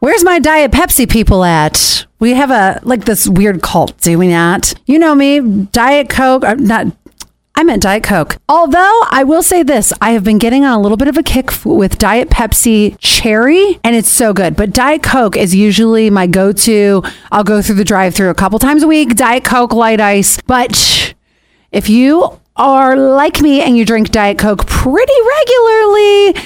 Where's my Diet Pepsi people at? We have a like this weird cult, do we not? You know me, Diet Coke, uh, not I meant Diet Coke. Although I will say this, I have been getting on a little bit of a kick with Diet Pepsi Cherry, and it's so good. But Diet Coke is usually my go to. I'll go through the drive through a couple times a week, Diet Coke, light ice. But if you are like me and you drink Diet Coke pretty regularly,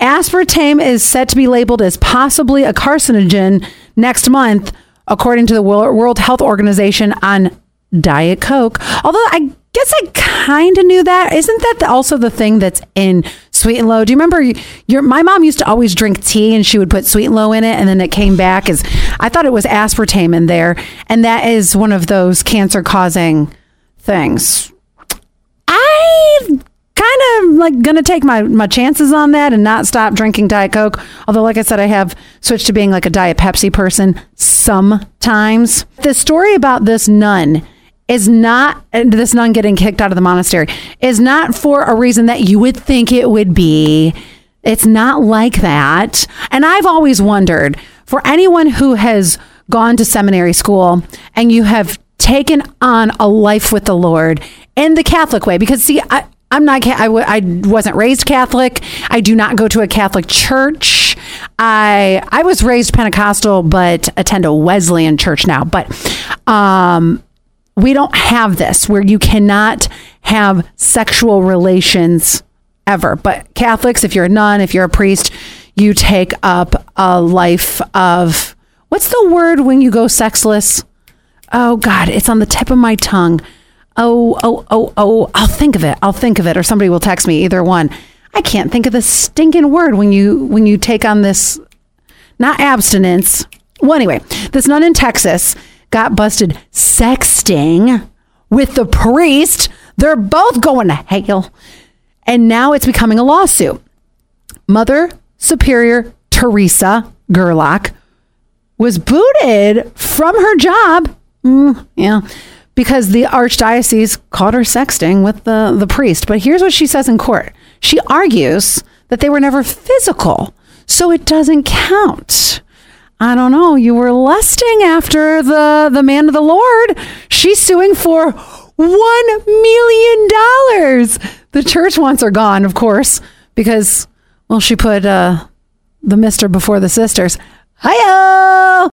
aspartame is set to be labeled as possibly a carcinogen next month, according to the World Health Organization on Diet Coke. Although I guess I kind of knew that. Isn't that also the thing that's in Sweet and Low? Do you remember your my mom used to always drink tea and she would put Sweet and Low in it and then it came back as I thought it was aspartame in there and that is one of those cancer causing things. I kind of like gonna take my my chances on that and not stop drinking diet coke. Although like i said i have switched to being like a diet pepsi person sometimes. The story about this nun is not this nun getting kicked out of the monastery is not for a reason that you would think it would be. It's not like that. And i've always wondered for anyone who has gone to seminary school and you have taken on a life with the lord in the catholic way because see I, I'm not. I, w- I wasn't raised Catholic. I do not go to a Catholic church. I I was raised Pentecostal, but attend a Wesleyan church now. But um, we don't have this where you cannot have sexual relations ever. But Catholics, if you're a nun, if you're a priest, you take up a life of what's the word when you go sexless? Oh God, it's on the tip of my tongue. Oh, oh, oh, oh, I'll think of it. I'll think of it, or somebody will text me, either one. I can't think of the stinking word when you when you take on this not abstinence. Well, anyway, this nun in Texas got busted sexting with the priest. They're both going to hell. And now it's becoming a lawsuit. Mother Superior Teresa Gerlach was booted from her job. Mm, yeah. Because the archdiocese caught her sexting with the, the priest. But here's what she says in court she argues that they were never physical, so it doesn't count. I don't know. You were lusting after the, the man of the Lord. She's suing for $1 million. The church wants her gone, of course, because, well, she put uh, the mister before the sisters. Hiyo!